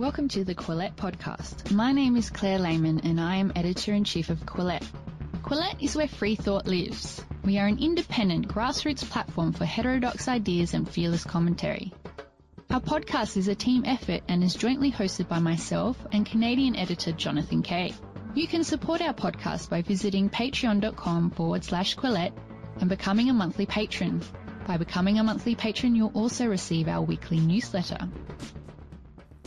Welcome to the Quillette podcast. My name is Claire Lehmann and I am editor in chief of Quillette. Quillette is where free thought lives. We are an independent grassroots platform for heterodox ideas and fearless commentary. Our podcast is a team effort and is jointly hosted by myself and Canadian editor Jonathan Kay. You can support our podcast by visiting patreon.com forward slash Quillette and becoming a monthly patron. By becoming a monthly patron, you'll also receive our weekly newsletter.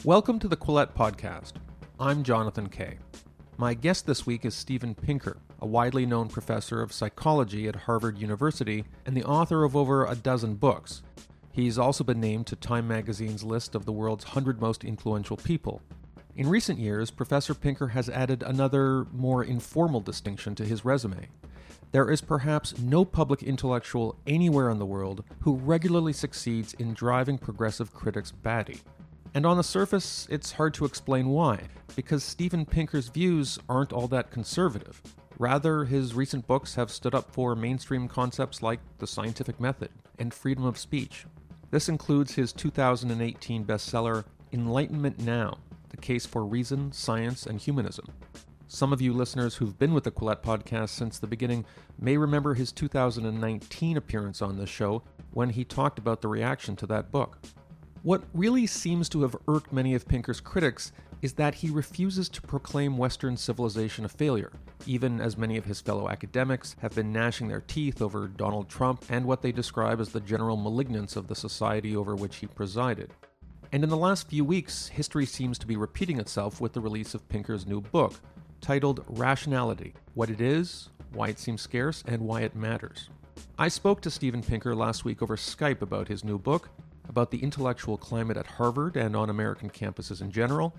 Welcome to the Quillette Podcast. I'm Jonathan Kay. My guest this week is Steven Pinker, a widely known professor of psychology at Harvard University and the author of over a dozen books. He's also been named to Time magazine's list of the world's 100 most influential people. In recent years, Professor Pinker has added another, more informal distinction to his resume. There is perhaps no public intellectual anywhere in the world who regularly succeeds in driving progressive critics batty. And on the surface, it's hard to explain why, because Steven Pinker's views aren't all that conservative. Rather, his recent books have stood up for mainstream concepts like the scientific method and freedom of speech. This includes his 2018 bestseller, Enlightenment Now The Case for Reason, Science, and Humanism. Some of you listeners who've been with the Quillette podcast since the beginning may remember his 2019 appearance on this show when he talked about the reaction to that book. What really seems to have irked many of Pinker's critics is that he refuses to proclaim Western civilization a failure, even as many of his fellow academics have been gnashing their teeth over Donald Trump and what they describe as the general malignance of the society over which he presided. And in the last few weeks, history seems to be repeating itself with the release of Pinker's new book, titled Rationality What It Is, Why It Seems Scarce, and Why It Matters. I spoke to Steven Pinker last week over Skype about his new book, about the intellectual climate at Harvard and on American campuses in general,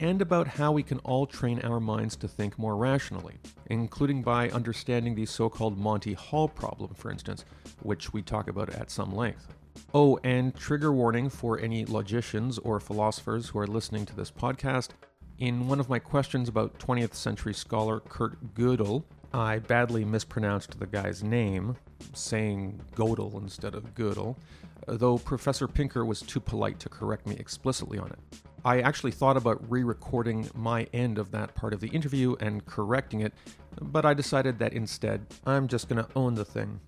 and about how we can all train our minds to think more rationally, including by understanding the so called Monty Hall problem, for instance, which we talk about at some length. Oh, and trigger warning for any logicians or philosophers who are listening to this podcast. In one of my questions about 20th century scholar Kurt Gödel, I badly mispronounced the guy's name, saying Gödel instead of Gödel though Professor Pinker was too polite to correct me explicitly on it. I actually thought about re recording my end of that part of the interview and correcting it, but I decided that instead, I'm just going to own the thing.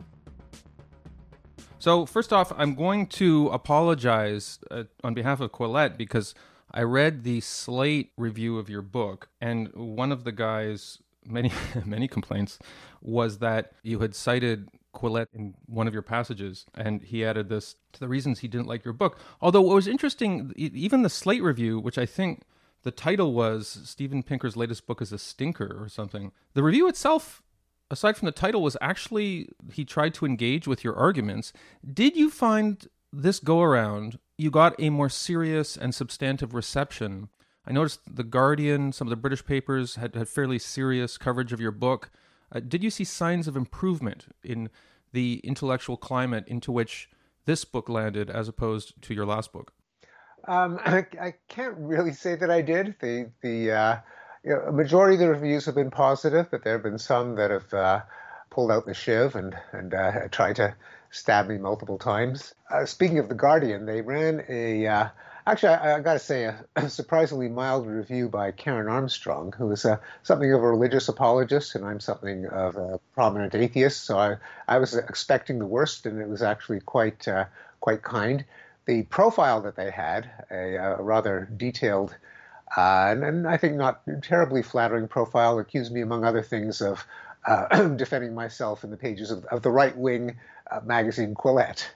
So, first off, I'm going to apologize uh, on behalf of Quillette because I read the Slate review of your book, and one of the guys' many, many complaints was that you had cited Quillette in one of your passages, and he added this to the reasons he didn't like your book. Although what was interesting, even the Slate review, which I think the title was Steven Pinker's latest book is a stinker or something. The review itself, aside from the title, was actually he tried to engage with your arguments. Did you find this go around you got a more serious and substantive reception? I noticed the Guardian, some of the British papers had, had fairly serious coverage of your book. Uh, did you see signs of improvement in the intellectual climate into which this book landed as opposed to your last book? Um, I, I, can't really say that I did. The the uh, you know, majority of the reviews have been positive, but there have been some that have uh, pulled out the shiv and and uh, tried to stab me multiple times. Uh, speaking of the Guardian, they ran a uh, Actually, I, I got to say, a, a, surprisingly mild review by Karen Armstrong, who is uh, something of a religious apologist, and I'm something of a prominent atheist. So I, I was expecting the worst, and it was actually quite uh, quite kind. The profile that they had, a, a rather detailed uh, and, and, I think not terribly flattering profile, accused me, among other things, of uh, defending myself in the pages of, of the right wing uh, magazine Quillette.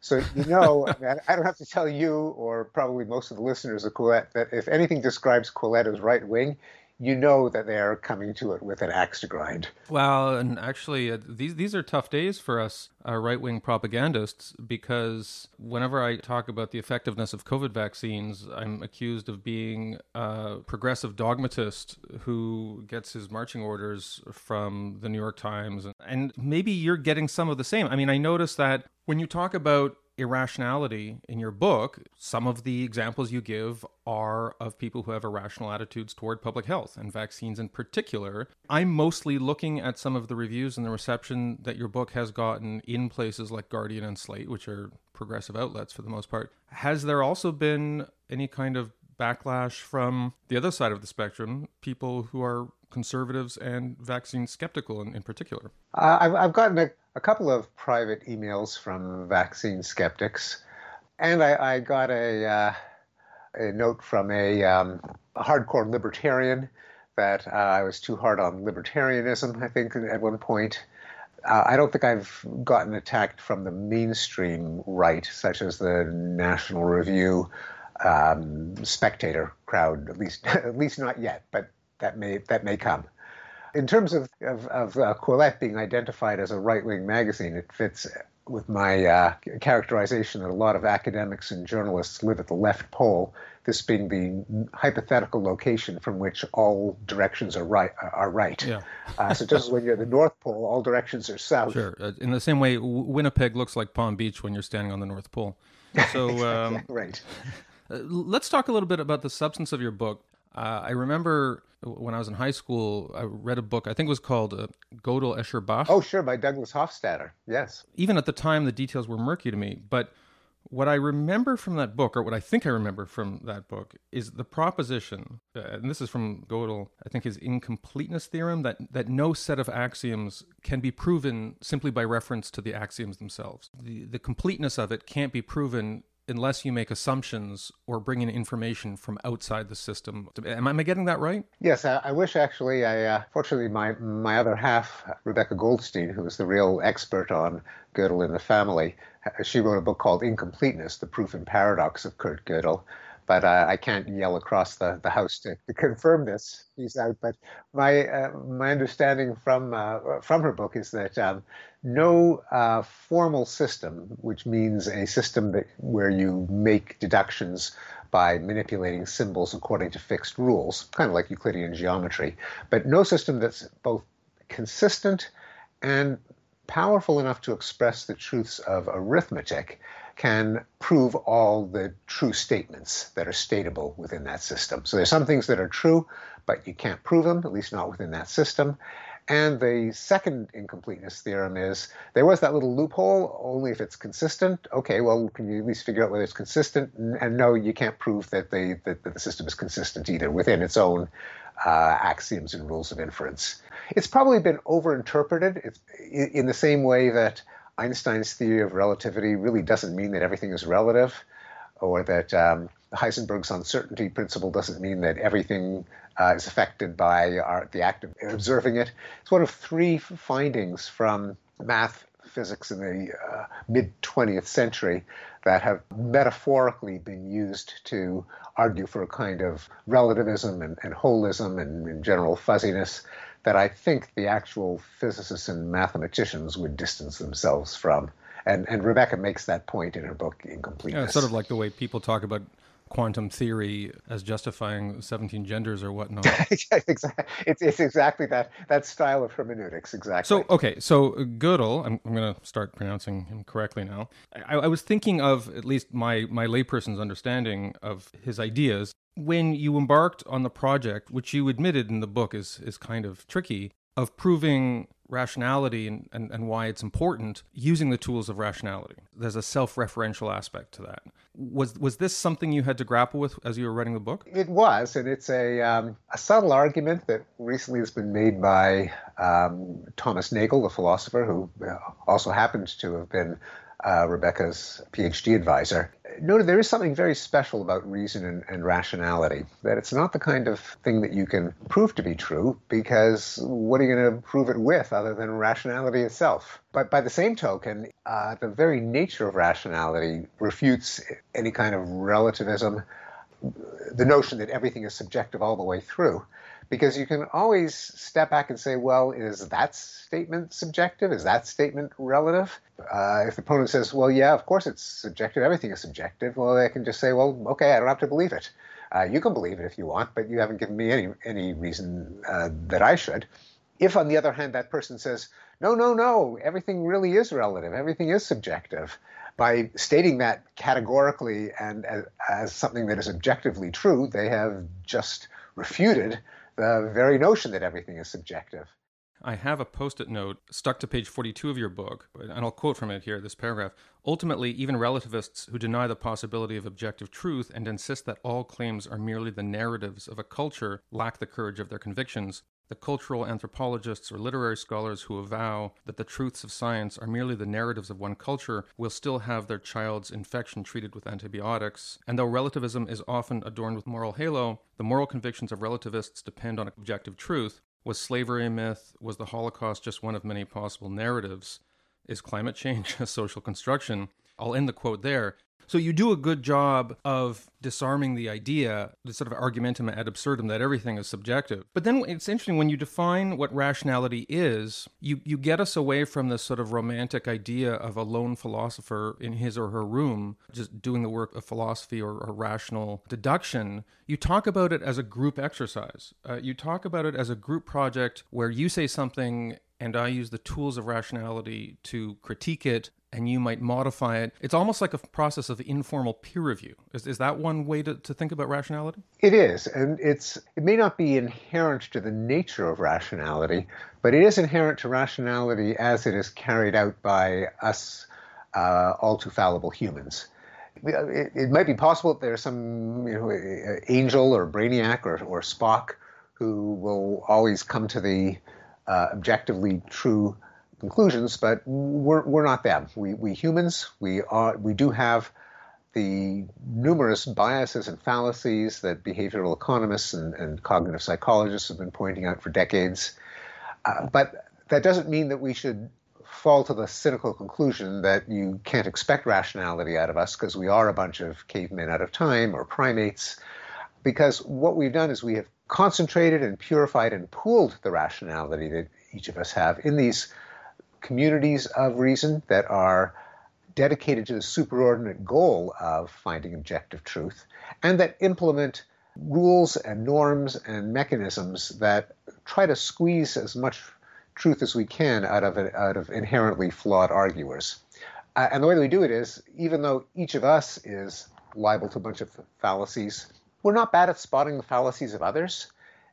So you know, I don't have to tell you, or probably most of the listeners of Quillette, that if anything describes Quillette as right wing, you know that they are coming to it with an axe to grind. Well, and actually, uh, these these are tough days for us uh, right wing propagandists because whenever I talk about the effectiveness of COVID vaccines, I'm accused of being a progressive dogmatist who gets his marching orders from the New York Times, and maybe you're getting some of the same. I mean, I notice that when you talk about irrationality in your book, some of the examples you give are of people who have irrational attitudes toward public health and vaccines in particular. I'm mostly looking at some of the reviews and the reception that your book has gotten in places like Guardian and Slate, which are progressive outlets for the most part. Has there also been any kind of backlash from the other side of the spectrum, people who are conservatives and vaccine skeptical in, in particular. Uh, I've, I've gotten a, a, couple of private emails from vaccine skeptics, and I, I got a, uh, a note from a, um, a hardcore libertarian that uh, I was too hard on libertarianism, I think, at one point. Uh, I don't think I've gotten attacked from the mainstream right, such as the National Review, um, Spectator crowd, at least, at least not yet, but that may that may come. In terms of of, of uh, Quillette being identified as a right wing magazine, it fits with my uh, characterization that a lot of academics and journalists live at the left pole. This being the hypothetical location from which all directions are right. Are right. Yeah. uh, so just as when you're at the North Pole, all directions are south. Sure. Uh, in the same way, Winnipeg looks like Palm Beach when you're standing on the North Pole. So um, right. Uh, let's talk a little bit about the substance of your book. Uh, I remember when I was in high school, I read a book, I think it was called uh, Gödel Escher Bach. Oh, sure, by Douglas Hofstadter. Yes. Even at the time, the details were murky to me. But what I remember from that book, or what I think I remember from that book, is the proposition, uh, and this is from Gödel, I think his incompleteness theorem, that, that no set of axioms can be proven simply by reference to the axioms themselves. The, the completeness of it can't be proven unless you make assumptions or bring in information from outside the system. Am I, getting that right? Yes, I, I wish actually. I uh, fortunately my my other half, Rebecca Goldstein, who is the real expert on Gödel in the family, she wrote a book called Incompleteness: The Proof and Paradox of Kurt Gödel but uh, I can't yell across the, the house to, to confirm this. He's out. But my uh, my understanding from uh, from her book is that um, no uh, formal system, which means a system that where you make deductions by manipulating symbols according to fixed rules, kind of like Euclidean geometry, but no system that's both consistent and powerful enough to express the truths of arithmetic can prove all the true statements that are statable within that system. So there's some things that are true, but you can't prove them, at least not within that system. And the second incompleteness theorem is there was that little loophole, only if it's consistent. Okay, well, can you at least figure out whether it's consistent? And no, you can't prove that the, that, the system is consistent either within its own uh, axioms and rules of inference. It's probably been overinterpreted in the same way that Einstein's theory of relativity really doesn't mean that everything is relative, or that um, Heisenberg's uncertainty principle doesn't mean that everything uh, is affected by our, the act of observing it. It's one of three findings from math physics in the uh, mid 20th century that have metaphorically been used to argue for a kind of relativism and, and holism and, and general fuzziness that I think the actual physicists and mathematicians would distance themselves from. And, and Rebecca makes that point in her book, Incompleteness. Yeah, it's sort of like the way people talk about quantum theory as justifying 17 genders or whatnot. exactly. It's, it's exactly that, that style of hermeneutics, exactly. So, okay, so Gödel, I'm, I'm going to start pronouncing him correctly now. I, I was thinking of at least my, my layperson's understanding of his ideas when you embarked on the project, which you admitted in the book is is kind of tricky, of proving rationality and, and, and why it's important using the tools of rationality. There's a self-referential aspect to that. Was was this something you had to grapple with as you were writing the book? It was, and it's a um, a subtle argument that recently has been made by um, Thomas Nagel, the philosopher, who uh, also happens to have been uh, Rebecca's PhD advisor, noted there is something very special about reason and, and, rationality, that it's not the kind of thing that you can prove to be true, because what are you going to prove it with other than rationality itself? But by the same token, uh, the very nature of rationality refutes any kind of relativism, the notion that everything is subjective all the way through because you can always step back and say, well, is that statement subjective? Is that statement relative? Uh, if the opponent says, well, yeah, of course it's subjective, everything is subjective, well, they can just say, well, okay, I don't have to believe it. Uh, you can believe it if you want, but you haven't given me any, any reason uh, that I should. If, on the other hand, that person says, no, no, no, everything really is relative, everything is subjective, by stating that categorically and as, as something that is objectively true, they have just refuted the very notion that everything is subjective. I have a post it note stuck to page 42 of your book, and I'll quote from it here this paragraph. Ultimately, even relativists who deny the possibility of objective truth and insist that all claims are merely the narratives of a culture lack the courage of their convictions. The cultural anthropologists or literary scholars who avow that the truths of science are merely the narratives of one culture will still have their child's infection treated with antibiotics. And though relativism is often adorned with moral halo, the moral convictions of relativists depend on objective truth. Was slavery a myth? Was the Holocaust just one of many possible narratives? Is climate change a social construction? I'll end the quote there. So you do a good job of disarming the idea, the sort of argumentum ad absurdum that everything is subjective. But then it's interesting when you define what rationality is, you, you get us away from this sort of romantic idea of a lone philosopher in his or her room just doing the work of philosophy or, or rational deduction. You talk about it as a group exercise. Uh, you talk about it as a group project where you say something and I use the tools of rationality to critique it and you might modify it. It's almost like a process of informal peer review. Is, is that one way to, to think about rationality? It is. And it's it may not be inherent to the nature of rationality, but it is inherent to rationality as it is carried out by us uh, all too fallible humans. It, it, might be possible that there's some you know, angel or brainiac or, or Spock who will always come to the uh, objectively true conclusions, but we're, we're not them. We, we humans, we, are, we do have the numerous biases and fallacies that behavioral economists and, and cognitive psychologists have been pointing out for decades. Uh, but that doesn't mean that we should fall to the cynical conclusion that you can't expect rationality out of us because we are a bunch of cavemen out of time or primates. Because what we've done is we have concentrated and purified and pooled the rationality that each of us have in these communities of reason that are dedicated to the superordinate goal of finding objective truth and that implement rules and norms and mechanisms that try to squeeze as much truth as we can out of out of inherently flawed arguers. Uh, and the way that we do it is, even though each of us is liable to a bunch of fallacies, we're not bad at spotting the fallacies of others.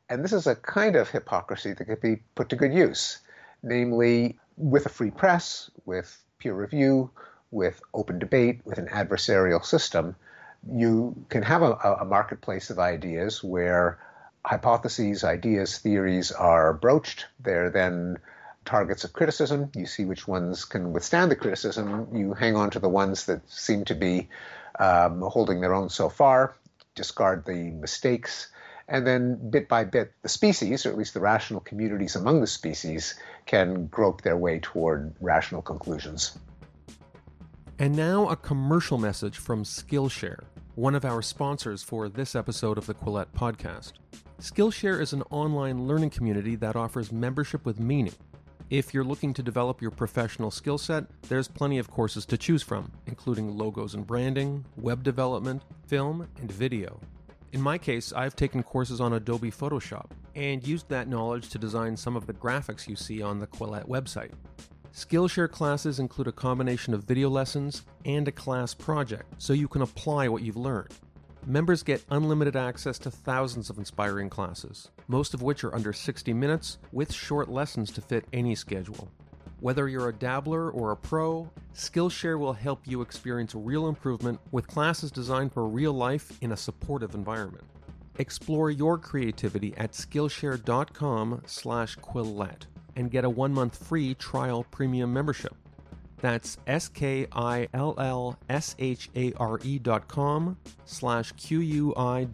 And this is a kind of hypocrisy that could be put to good use. Namely, with a free press, with peer review, with open debate, with an adversarial system, you can have a, a marketplace of ideas where hypotheses, ideas, theories are broached. They're then targets of criticism. You see which ones can withstand the criticism. You hang on to the ones that seem to be um, holding their own so far discard the mistakes, and then bit by bit, the species, or at least the rational communities among the species, can grope their way toward rational conclusions. And now a commercial message from Skillshare, one of our sponsors for this episode of the Quillette podcast. Skillshare is an online learning community that offers membership with meaning. If you're looking to develop your professional skill set, there's plenty of courses to choose from, including logos and branding, web development, film, and video. In my case, I've taken courses on Adobe Photoshop and used that knowledge to design some of the graphics you see on the Quillette website. Skillshare classes include a combination of video lessons and a class project, so you can apply what you've learned. Members get unlimited access to thousands of inspiring classes, most of which are under 60 minutes with short lessons to fit any schedule. Whether you're a dabbler or a pro, Skillshare will help you experience real improvement with classes designed for real life in a supportive environment. Explore your creativity at skillshare.com/quillette and get a 1-month free trial premium membership. That's S-K-I-L-L-S-H-A-R-E dot com slash Q-U-I-L-L-E-T-T-E.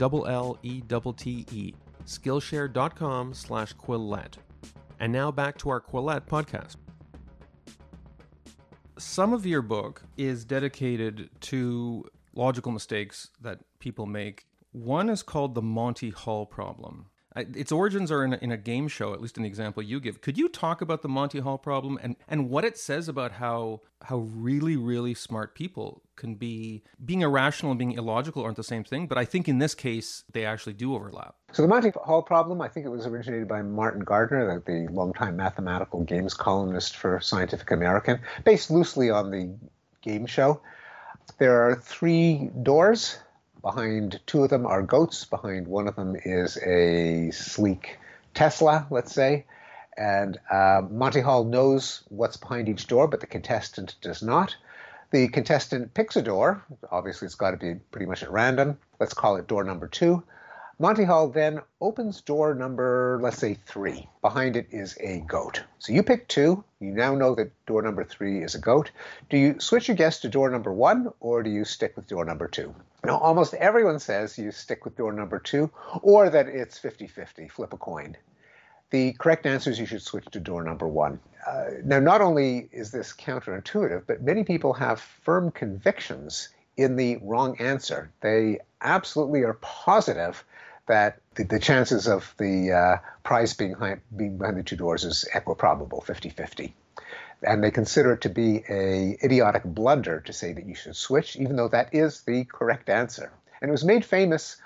Skillshare.com slash Quillette. And now back to our Quillette podcast. Some of your book is dedicated to logical mistakes that people make. One is called the Monty Hall problem its origins are in a, in a game show, at least in the example you give. Could you talk about the Monty Hall problem and, and what it says about how how really really smart people can be being irrational and being illogical aren't the same thing, but I think in this case they actually do overlap. So the Monty Hall problem, I think it was originated by Martin Gardner, the, the longtime mathematical games columnist for Scientific American, based loosely on the game show. There are three doors Behind two of them are goats. Behind one of them is a sleek Tesla, let's say. And uh, Monty Hall knows what's behind each door, but the contestant does not. The contestant picks a door. Obviously, it's got to be pretty much at random. Let's call it door number two. Monty Hall then opens door number, let's say three. Behind it is a goat. So you pick two. You now know that door number three is a goat. Do you switch your guess to door number one or do you stick with door number two? Now, almost everyone says you stick with door number two or that it's 50 50, flip a coin. The correct answer is you should switch to door number one. Uh, now, not only is this counterintuitive, but many people have firm convictions in the wrong answer. They absolutely are positive that the, the chances of the uh, prize being behind, being behind the two doors is equiprobable, 50-50. And they consider it to be a idiotic blunder to say that you should switch, even though that is the correct answer. And it was made famous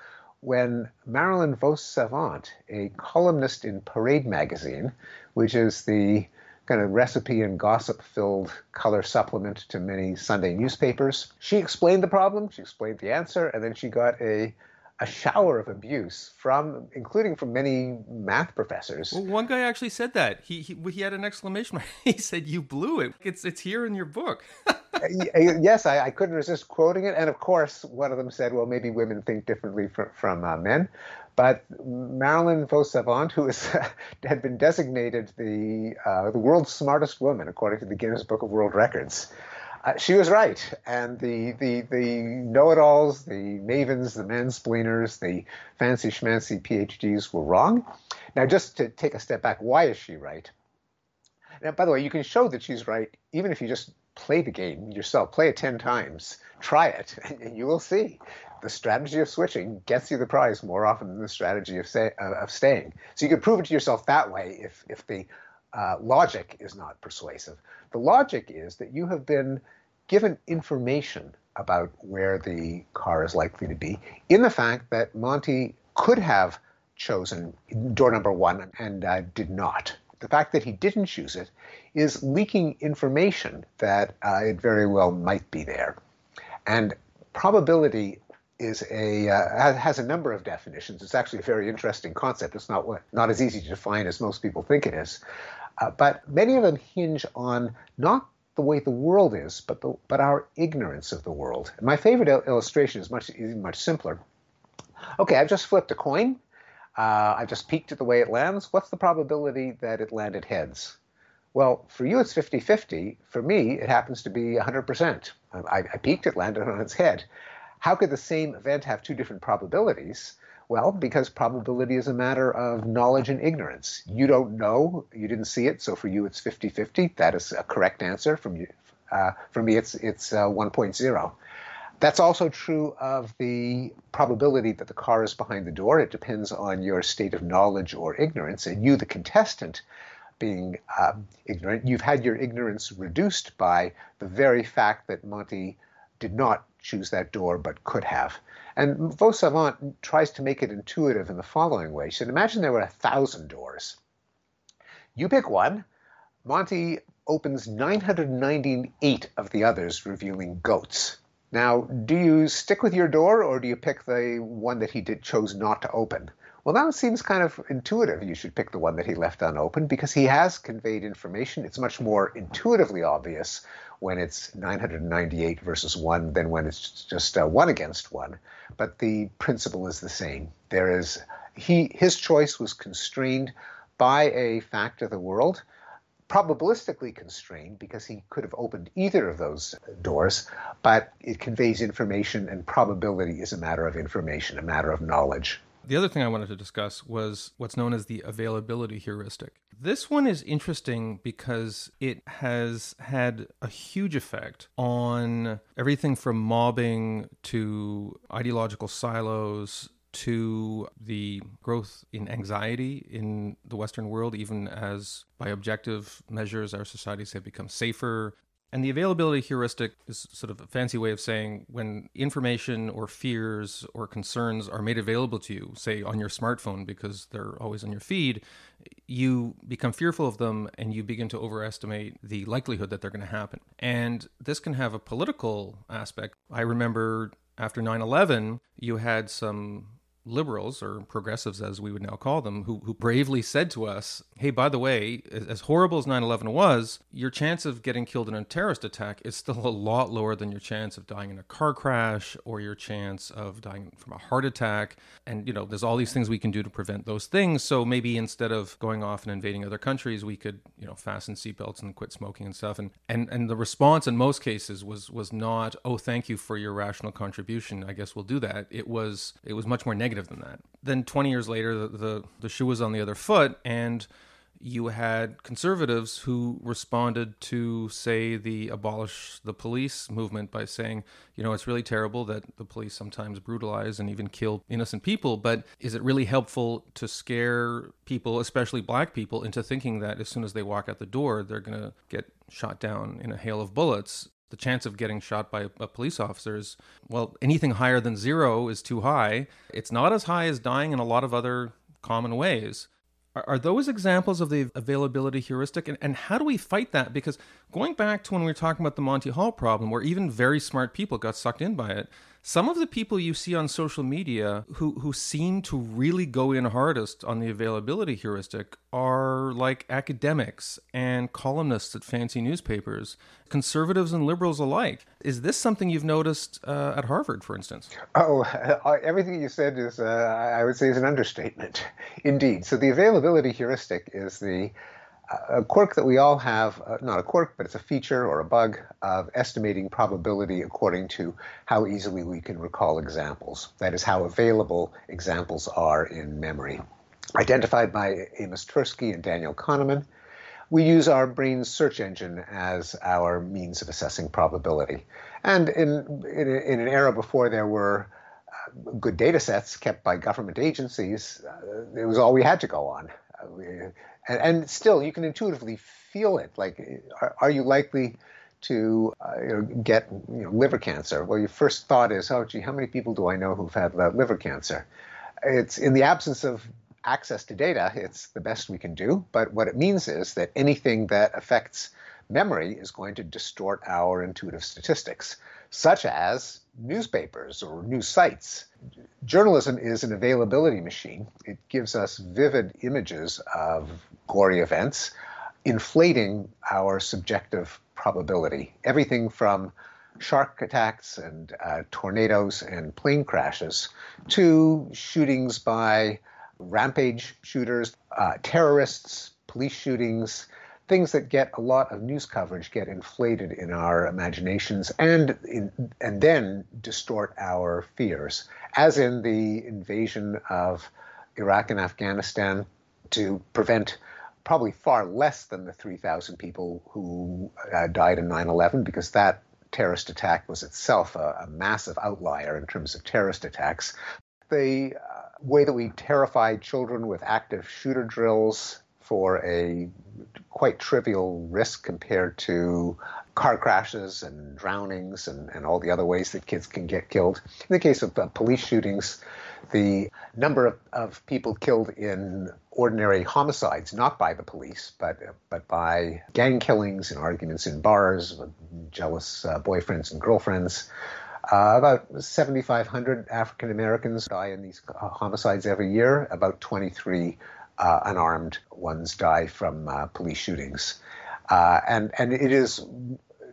when Marilyn Vos Savant, a columnist in Parade magazine, which is the kind of recipe and gossip filled color supplement to many Sunday newspapers, she explained the problem, she explained the answer, and then she got a a shower of abuse from, including from many math professors. Well, one guy actually said that. He, he he had an exclamation. mark. he said, "You blew it. It's it's here in your book." yes, I, I, couldn't resist quoting it, and of course, one of them said, "Well, maybe women think differently from, from uh, men." But Marilyn Vos Savant, who is, had been designated the uh, the world's smartest woman according to the Guinness Book of World Records, uh, she was right, and the the the know-it-alls, the mavens, the mansplainers, the fancy schmancy PhDs were wrong. Now, just to take a step back, why is she right? Now, by the way, you can show that she's right even if you just play the game yourself. Play it ten times, try it, and you will see the strategy of switching gets you the prize more often than the strategy of say, uh, of staying. So you can prove it to yourself that way if if the uh, logic is not persuasive. The logic is that you have been given information about where the car is likely to be in the fact that Monty could have chosen door number one and uh, did not. The fact that he didn't choose it is leaking information that uh, it very well might be there. And probability is a uh, has a number of definitions. It's actually a very interesting concept. It's not not as easy to define as most people think it is. Uh, but many of them hinge on not the way the world is, but the, but our ignorance of the world. And my favorite il- illustration is much is much simpler. Okay, I've just flipped a coin. Uh, I've just peeked at the way it lands. What's the probability that it landed heads? Well, for you it's 50-50. For me, it happens to be 100%. I, I peeked, it landed on its head. How could the same event have two different probabilities? Well, because probability is a matter of knowledge and ignorance. You don't know, you didn't see it, so for you it's 50 50. That is a correct answer. From you, uh, for me, it's, it's uh, 1.0. That's also true of the probability that the car is behind the door. It depends on your state of knowledge or ignorance. And you, the contestant, being um, ignorant, you've had your ignorance reduced by the very fact that Monty did not choose that door but could have. And Vos Savant tries to make it intuitive in the following way. Said, imagine there were a thousand doors. You pick one. Monty opens 998 of the others, revealing goats. Now, do you stick with your door or do you pick the one that he did chose not to open? Well, that seems kind of intuitive. You should pick the one that he left unopened because he has conveyed information. It's much more intuitively obvious when it's 998 versus 1 than when it's just uh, 1 against 1. But the principle is the same. There is he his choice was constrained by a fact of the world, probabilistically constrained because he could have opened either of those doors, but it conveys information and probability is a matter of information, a matter of knowledge. The other thing I wanted to discuss was what's known as the availability heuristic. This one is interesting because it has had a huge effect on everything from mobbing to ideological silos to the growth in anxiety in the Western world, even as by objective measures our societies have become safer, and the availability heuristic is sort of a fancy way of saying when information or fears or concerns are made available to you, say on your smartphone because they're always on your feed, you become fearful of them and you begin to overestimate the likelihood that they're going to happen. And this can have a political aspect. I remember after 9 11, you had some liberals or progressives, as we would now call them, who, who bravely said to us, hey, by the way, as horrible as 9 11 was, your chance of getting killed in a terrorist attack is still a lot lower than your chance of dying in a car crash or your chance of dying from a heart attack. And, you know, there's all these things we can do to prevent those things. So maybe instead of going off and invading other countries, we could, you know, fasten seatbelts and quit smoking and stuff. And, and, and the response in most cases was, was not, oh, thank you for your rational contribution. I guess we'll do that. It was, it was much more negative than that. Then 20 years later, the, the, the shoe was on the other foot. And you had conservatives who responded to, say, the abolish the police movement by saying, you know, it's really terrible that the police sometimes brutalize and even kill innocent people, but is it really helpful to scare people, especially black people, into thinking that as soon as they walk out the door, they're going to get shot down in a hail of bullets? The chance of getting shot by a police officer is, well, anything higher than zero is too high. It's not as high as dying in a lot of other common ways. Are, those examples of the availability heuristic? And, and how do we fight that? Because going back to when we were talking about the Monty Hall problem, where even very smart people got sucked in by it, some of the people you see on social media who, who seem to really go in hardest on the availability heuristic are like academics and columnists at fancy newspapers, conservatives and liberals alike. Is this something you've noticed uh, at Harvard, for instance? Oh, everything you said is, uh, I would say, is an understatement. Indeed. So the availability heuristic is the a quirk that we all have, uh, not a quirk, but it's a feature or a bug of estimating probability according to how easily we can recall examples. That is, how available examples are in memory. Identified by Amos Tversky and Daniel Kahneman, we use our brain's search engine as our means of assessing probability. And in, in, in an era before there were uh, good data sets kept by government agencies, uh, it was all we had to go on. Uh, we, and, and still you can intuitively feel it. Like, are, are you likely to uh, you know, get you know, liver cancer? Well, your first thought is, oh, gee, how many people do I know who've had liver cancer? It's in the absence of access to data, it's the best we can do. But what it means is that anything that affects memory is going to distort our intuitive statistics, such as newspapers or news sites. Journalism is an availability machine. It gives us vivid images of gory events, inflating our subjective probability. Everything from shark attacks and uh, tornadoes and plane crashes to shootings by rampage shooters, uh, terrorists, police shootings, things that get a lot of news coverage get inflated in our imaginations and in, and then distort our fears, as in the invasion of Iraq and Afghanistan to prevent probably far less than the 3,000 people who uh, died in 9/11 because that terrorist attack was itself a, a massive outlier in terms of terrorist attacks. The uh, way that we terrified children with active shooter drills for a quite trivial risk compared to car crashes and drownings and, and all the other ways that kids can get killed. In the case of uh, police shootings, the number of, of people killed in ordinary homicides, not by the police, but but by gang killings and arguments in bars with jealous uh, boyfriends and girlfriends. Uh, about 7,500 African Americans die in these uh, homicides every year. About 23 uh, unarmed ones die from uh, police shootings. Uh, and, and it is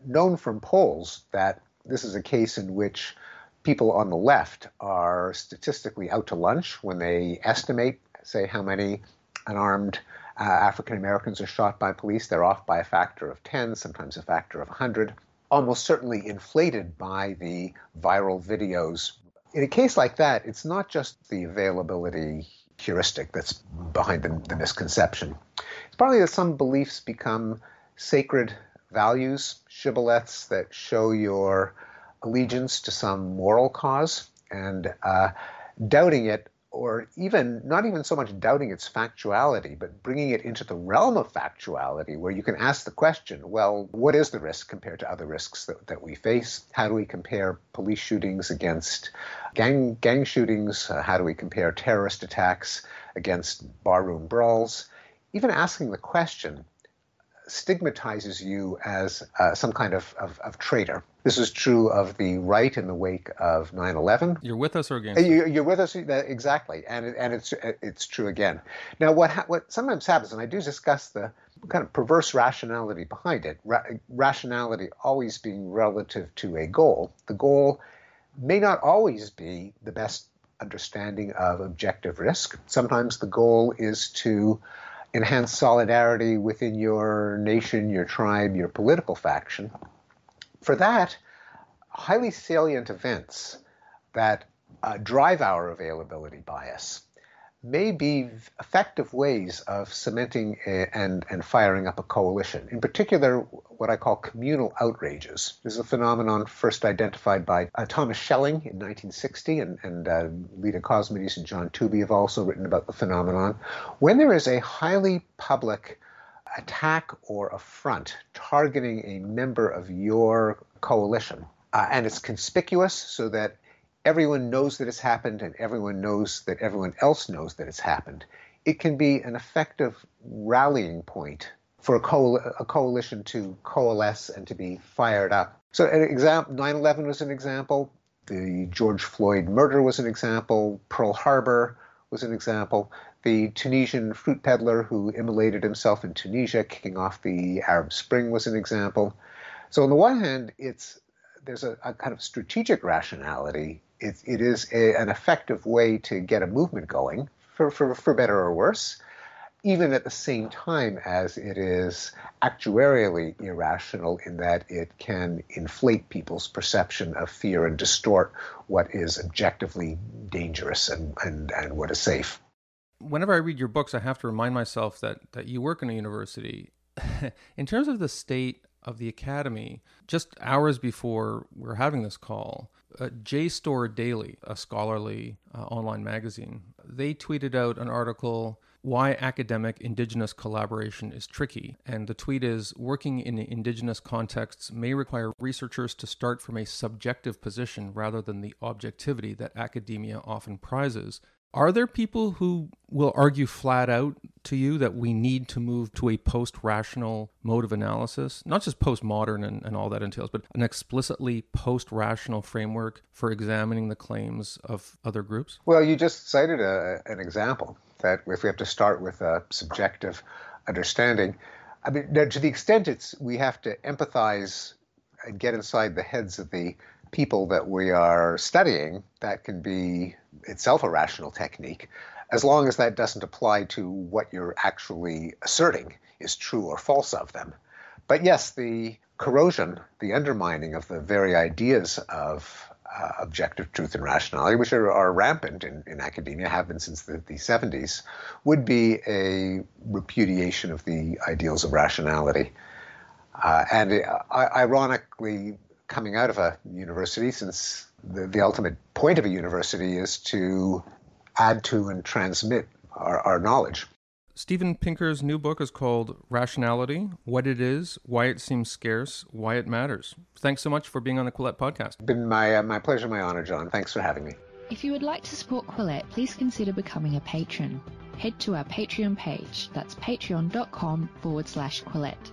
known from polls that this is a case in which people on the left are statistically out to lunch when they estimate, say, how many unarmed uh, African Americans are shot by police. They're off by a factor of 10, sometimes a factor of 100, almost certainly inflated by the viral videos. In a case like that, it's not just the availability heuristic that's behind the, the misconception. It's probably that some beliefs become sacred values, shibboleths that show your allegiance to some moral cause, and uh, doubting it or even not even so much doubting its factuality, but bringing it into the realm of factuality where you can ask the question well, what is the risk compared to other risks that, that we face? How do we compare police shootings against gang, gang shootings? Uh, how do we compare terrorist attacks against barroom brawls? Even asking the question stigmatizes you as uh, some kind of, of, of, traitor. This is true of the right in the wake of 9/11. You're with us or against? Uh, you, you're with us uh, exactly, and and it's uh, it's true again. Now, what ha- what sometimes happens, and I do discuss the kind of perverse rationality behind it. Ra- rationality always being relative to a goal. The goal may not always be the best understanding of objective risk. Sometimes the goal is to enhance solidarity within your nation, your tribe, your political faction. For that, highly salient events that uh, drive our availability bias may be effective ways of cementing and, and firing up a coalition. In particular, what I call communal outrages. This is a phenomenon first identified by uh, Thomas Schelling in 1960, and, and uh, Leda Cosmides and John Tooby have also written about the phenomenon. When there is a highly public attack or affront targeting a member of your coalition, uh, and it's conspicuous so that everyone knows that it's happened and everyone knows that everyone else knows that it's happened, it can be an effective rallying point for a, a coalition to coalesce and to be fired up. So, an example, 9/11 was an example. The George Floyd murder was an example. Pearl Harbor was an example. The Tunisian fruit peddler who immolated himself in Tunisia, kicking off the Arab Spring, was an example. So, on the one hand, it's there's a, a kind of strategic rationality it, it is a, an effective way to get a movement going, for, for, for better or worse, even at the same time as it is actuarially irrational in that it can inflate people's perception of fear and distort what is objectively dangerous and, and, and what is safe. Whenever I read your books, I have to remind myself that, that you work in a university. in terms of the state of the academy, just hours before we're having this call, uh, JSTOR Daily, a scholarly uh, online magazine, they tweeted out an article why academic indigenous collaboration is tricky. And the tweet is working in indigenous contexts may require researchers to start from a subjective position rather than the objectivity that academia often prizes. Are there people who will argue flat out to you that we need to move to a post rational mode of analysis? Not just postmodern and, and all that entails, but an explicitly post rational framework for examining the claims of other groups? Well, you just cited a, an example that if we have to start with a subjective understanding, I mean, to the extent it's we have to empathize and get inside the heads of the people that we are studying, that can be itself a rational technique, as long as that doesn't apply to what you're actually asserting is true or false of them. But yes, the corrosion, the undermining of the very ideas of uh, objective truth and rationality, which are, are rampant in, in, academia, have been since the, the 70s, would be a repudiation of the ideals of rationality. Uh, and uh, ironically, coming out of a university, since the, the ultimate point of a university is to add to and transmit our, our knowledge. Steven Pinker's new book is called Rationality What It Is, Why It Seems Scarce, Why It Matters. Thanks so much for being on the Quillette podcast. Been my, uh, my pleasure, my honor, John. Thanks for having me. If you would like to support Quillette, please consider becoming a patron. Head to our Patreon page. That's patreon.com forward slash Quillette.